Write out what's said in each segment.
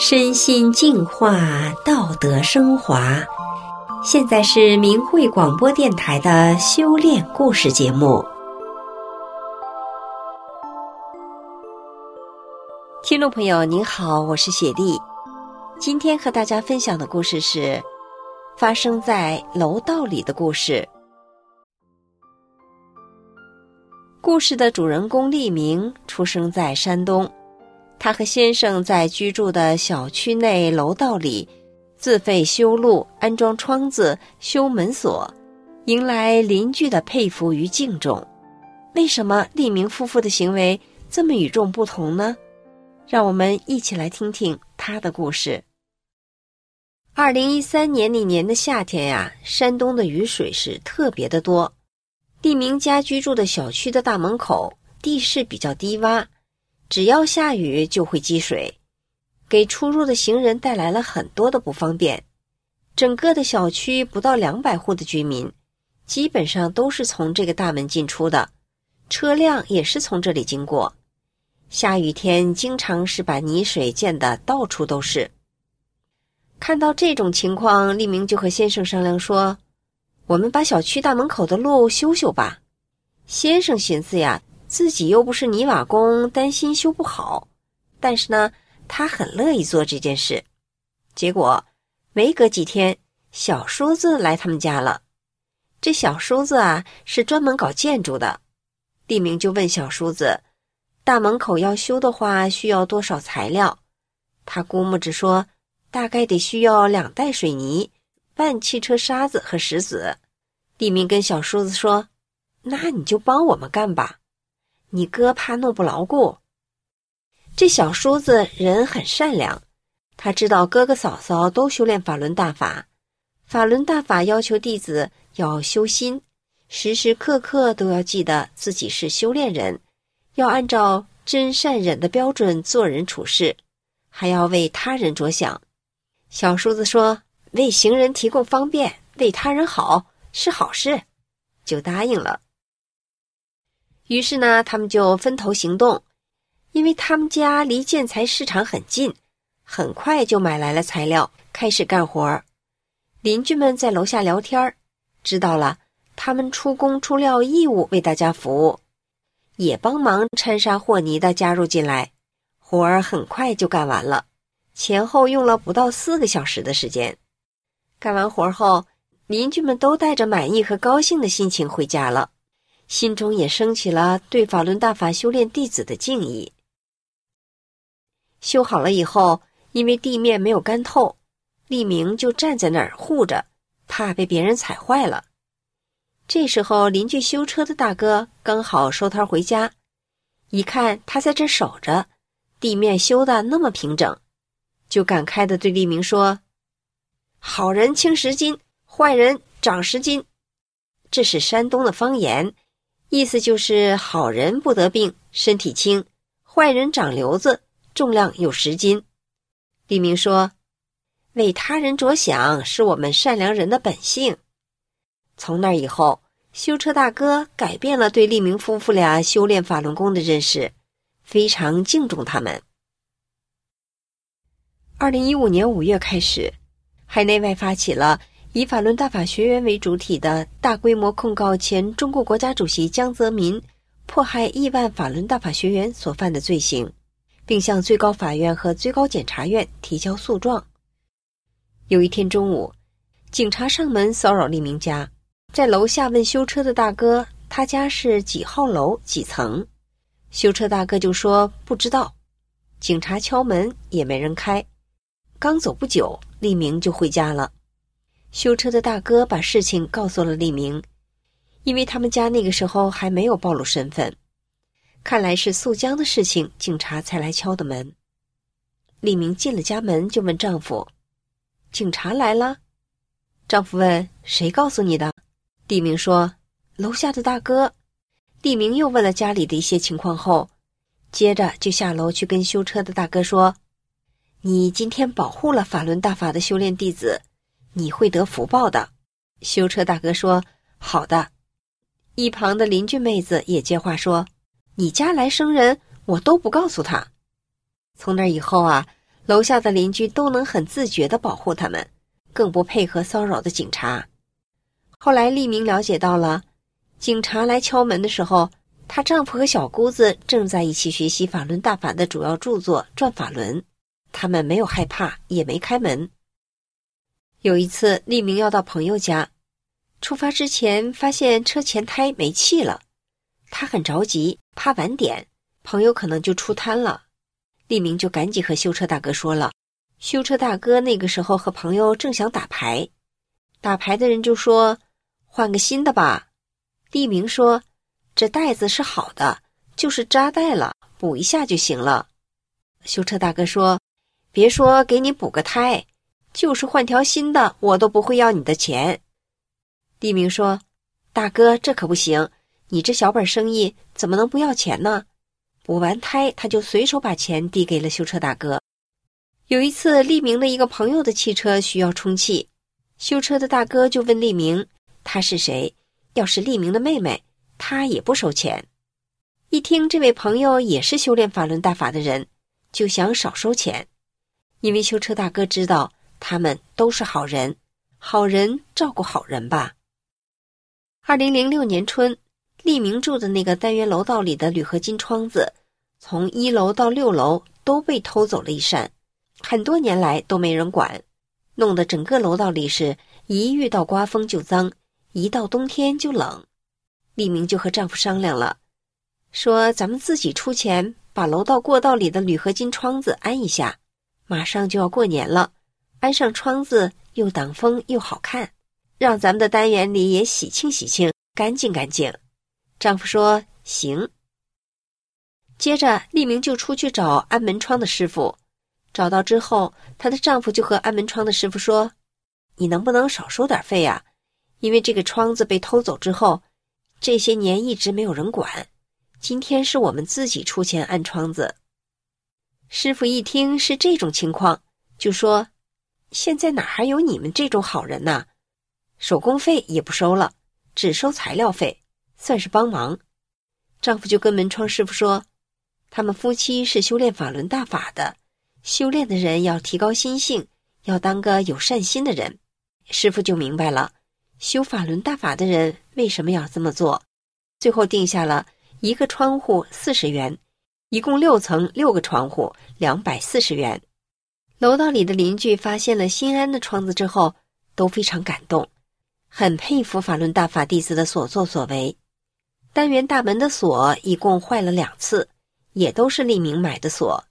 身心净化，道德升华。现在是明慧广播电台的修炼故事节目。听众朋友，您好，我是雪莉。今天和大家分享的故事是发生在楼道里的故事。故事的主人公利明出生在山东。他和先生在居住的小区内楼道里自费修路、安装窗子、修门锁，迎来邻居的佩服与敬重。为什么利明夫妇的行为这么与众不同呢？让我们一起来听听他的故事。二零一三年那年的夏天呀，山东的雨水是特别的多。利明家居住的小区的大门口地势比较低洼。只要下雨就会积水，给出入的行人带来了很多的不方便。整个的小区不到两百户的居民，基本上都是从这个大门进出的，车辆也是从这里经过。下雨天经常是把泥水溅得到处都是。看到这种情况，利明就和先生商量说：“我们把小区大门口的路修修吧。”先生寻思呀。自己又不是泥瓦工，担心修不好，但是呢，他很乐意做这件事。结果没隔几天，小叔子来他们家了。这小叔子啊，是专门搞建筑的。地明就问小叔子：“大门口要修的话，需要多少材料？”他估摸着说：“大概得需要两袋水泥、半汽车沙子和石子。”地明跟小叔子说：“那你就帮我们干吧。”你哥怕弄不牢固。这小叔子人很善良，他知道哥哥嫂嫂都修炼法轮大法，法轮大法要求弟子要修心，时时刻刻都要记得自己是修炼人，要按照真善忍的标准做人处事，还要为他人着想。小叔子说：“为行人提供方便，为他人好是好事，就答应了。”于是呢，他们就分头行动，因为他们家离建材市场很近，很快就买来了材料，开始干活。邻居们在楼下聊天知道了他们出工出料义务为大家服务，也帮忙掺沙和泥的加入进来，活儿很快就干完了，前后用了不到四个小时的时间。干完活后，邻居们都带着满意和高兴的心情回家了。心中也升起了对法轮大法修炼弟子的敬意。修好了以后，因为地面没有干透，利明就站在那儿护着，怕被别人踩坏了。这时候，邻居修车的大哥刚好收摊回家，一看他在这守着，地面修的那么平整，就感慨的对利明说：“好人轻十斤，坏人长十斤。”这是山东的方言。意思就是好人不得病，身体轻；坏人长瘤子，重量有十斤。李明说：“为他人着想是我们善良人的本性。”从那以后，修车大哥改变了对利明夫妇俩修炼法轮功的认识，非常敬重他们。二零一五年五月开始，海内外发起了。以法轮大法学员为主体的大规模控告前中国国家主席江泽民迫害亿万法轮大法学员所犯的罪行，并向最高法院和最高检察院提交诉状。有一天中午，警察上门骚扰利明家，在楼下问修车的大哥：“他家是几号楼几层？”修车大哥就说：“不知道。”警察敲门也没人开。刚走不久，利明就回家了。修车的大哥把事情告诉了利明，因为他们家那个时候还没有暴露身份，看来是素江的事情，警察才来敲的门。利明进了家门就问丈夫：“警察来了？”丈夫问：“谁告诉你的？”利明说：“楼下的大哥。”利明又问了家里的一些情况后，接着就下楼去跟修车的大哥说：“你今天保护了法轮大法的修炼弟子。”你会得福报的，修车大哥说：“好的。”一旁的邻居妹子也接话说：“你家来生人，我都不告诉他。”从那以后啊，楼下的邻居都能很自觉地保护他们，更不配合骚扰的警察。后来，利明了解到了，警察来敲门的时候，她丈夫和小姑子正在一起学习法轮大法的主要著作《转法轮》，他们没有害怕，也没开门。有一次，利明要到朋友家，出发之前发现车前胎没气了，他很着急，怕晚点朋友可能就出摊了。利明就赶紧和修车大哥说了，修车大哥那个时候和朋友正想打牌，打牌的人就说：“换个新的吧。”利明说：“这袋子是好的，就是扎带了，补一下就行了。”修车大哥说：“别说给你补个胎，就是换条新的，我都不会要你的钱。”利明说：“大哥，这可不行，你这小本生意怎么能不要钱呢？”补完胎，他就随手把钱递给了修车大哥。有一次，利明的一个朋友的汽车需要充气，修车的大哥就问利明：“他是谁？要是利明的妹妹，他也不收钱。”一听这位朋友也是修炼法轮大法的人，就想少收钱，因为修车大哥知道他们都是好人，好人照顾好人吧。二零零六年春，利明住的那个单元楼道里的铝合金窗子。从一楼到六楼都被偷走了一扇，很多年来都没人管，弄得整个楼道里是一遇到刮风就脏，一到冬天就冷。利明就和丈夫商量了，说咱们自己出钱把楼道过道里的铝合金窗子安一下，马上就要过年了，安上窗子又挡风又好看，让咱们的单元里也喜庆喜庆，干净干净。丈夫说行。接着，利明就出去找安门窗的师傅，找到之后，她的丈夫就和安门窗的师傅说：“你能不能少收点费啊？因为这个窗子被偷走之后，这些年一直没有人管，今天是我们自己出钱安窗子。”师傅一听是这种情况，就说：“现在哪还有你们这种好人呐？手工费也不收了，只收材料费，算是帮忙。”丈夫就跟门窗师傅说。他们夫妻是修炼法轮大法的，修炼的人要提高心性，要当个有善心的人。师傅就明白了，修法轮大法的人为什么要这么做。最后定下了一个窗户四十元，一共六层六个窗户两百四十元。楼道里的邻居发现了新安的窗子之后，都非常感动，很佩服法轮大法弟子的所作所为。单元大门的锁一共坏了两次。也都是利明买的锁，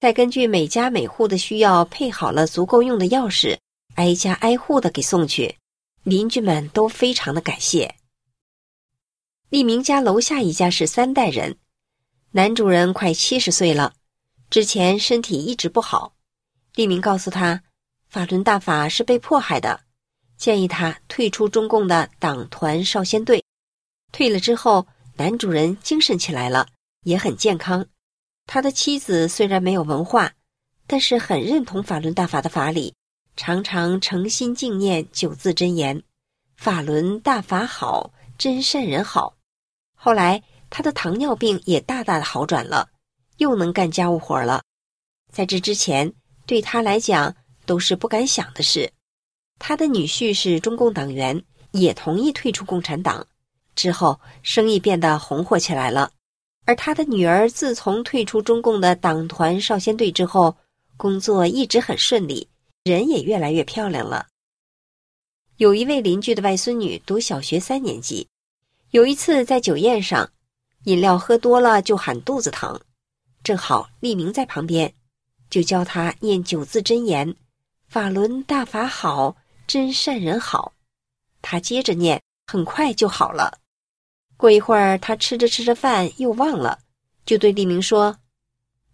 再根据每家每户的需要配好了足够用的钥匙，挨家挨户的给送去，邻居们都非常的感谢。利明家楼下一家是三代人，男主人快七十岁了，之前身体一直不好。利明告诉他，法轮大法是被迫害的，建议他退出中共的党团少先队。退了之后，男主人精神起来了。也很健康，他的妻子虽然没有文化，但是很认同法轮大法的法理，常常诚心敬念九字真言：“法轮大法好，真善人好。”后来他的糖尿病也大大的好转了，又能干家务活了。在这之前，对他来讲都是不敢想的事。他的女婿是中共党员，也同意退出共产党，之后生意变得红火起来了。而他的女儿自从退出中共的党团少先队之后，工作一直很顺利，人也越来越漂亮了。有一位邻居的外孙女读小学三年级，有一次在酒宴上，饮料喝多了就喊肚子疼，正好立明在旁边，就教他念九字真言：“法轮大法好，真善人好。”他接着念，很快就好了。过一会儿，他吃着吃着饭又忘了，就对利明说：“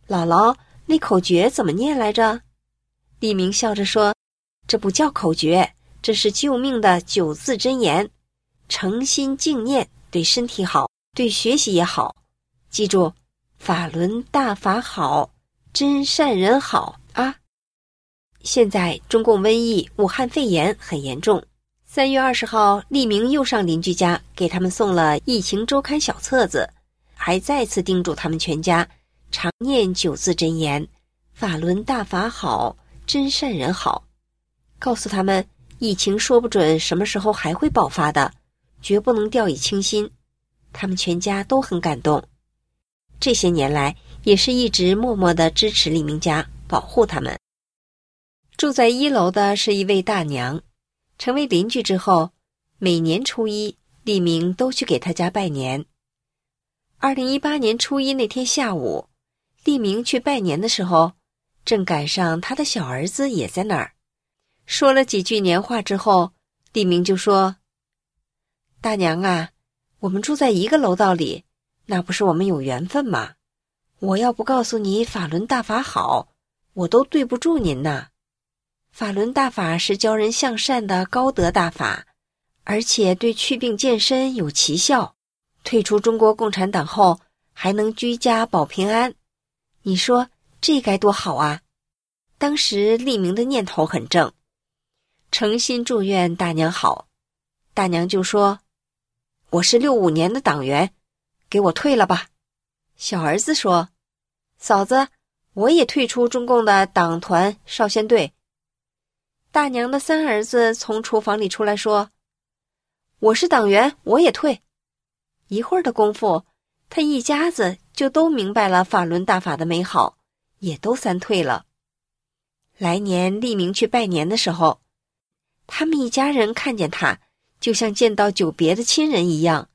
姥姥，那口诀怎么念来着？”利明笑着说：“这不叫口诀，这是救命的九字真言，诚心静念对身体好，对学习也好。记住，法轮大法好，真善人好啊！现在中共瘟疫、武汉肺炎很严重。”三月二十号，利明又上邻居家给他们送了《疫情周刊》小册子，还再次叮嘱他们全家常念九字真言：“法轮大法好，真善人好，告诉他们疫情说不准什么时候还会爆发的，绝不能掉以轻心。他们全家都很感动，这些年来也是一直默默的支持李明家，保护他们。住在一楼的是一位大娘，成为邻居之后，每年初一，李明都去给他家拜年。二零一八年初一那天下午，李明去拜年的时候，正赶上他的小儿子也在那儿。说了几句年话之后，李明就说：“大娘啊，我们住在一个楼道里，那不是我们有缘分吗？我要不告诉你法轮大法好，我都对不住您呐。法轮大法是教人向善的高德大法，而且对祛病健身有奇效。”退出中国共产党后，还能居家保平安，你说这该多好啊！当时立明的念头很正，诚心祝愿大娘好。大娘就说：“我是六五年的党员，给我退了吧。”小儿子说：“嫂子，我也退出中共的党团少先队。”大娘的三儿子从厨房里出来说：“我是党员，我也退。”一会儿的功夫，他一家子就都明白了法轮大法的美好，也都三退了。来年立明去拜年的时候，他们一家人看见他，就像见到久别的亲人一样。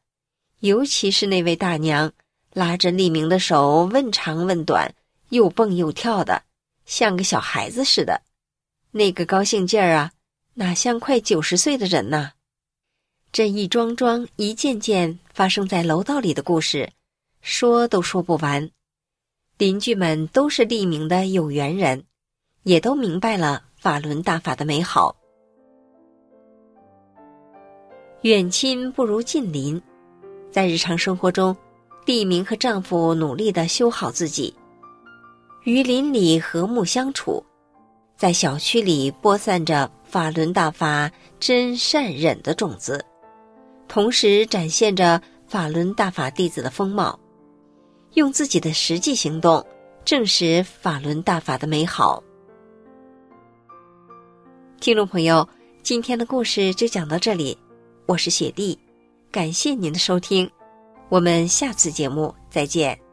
尤其是那位大娘，拉着利明的手，问长问短，又蹦又跳的，像个小孩子似的。那个高兴劲儿啊，哪像快九十岁的人呐！这一桩桩、一件件发生在楼道里的故事，说都说不完。邻居们都是利明的有缘人，也都明白了法轮大法的美好。远亲不如近邻，在日常生活中，地明和丈夫努力的修好自己，与邻里和睦相处，在小区里播散着法轮大法真善忍的种子。同时展现着法轮大法弟子的风貌，用自己的实际行动证实法轮大法的美好。听众朋友，今天的故事就讲到这里，我是雪莉，感谢您的收听，我们下次节目再见。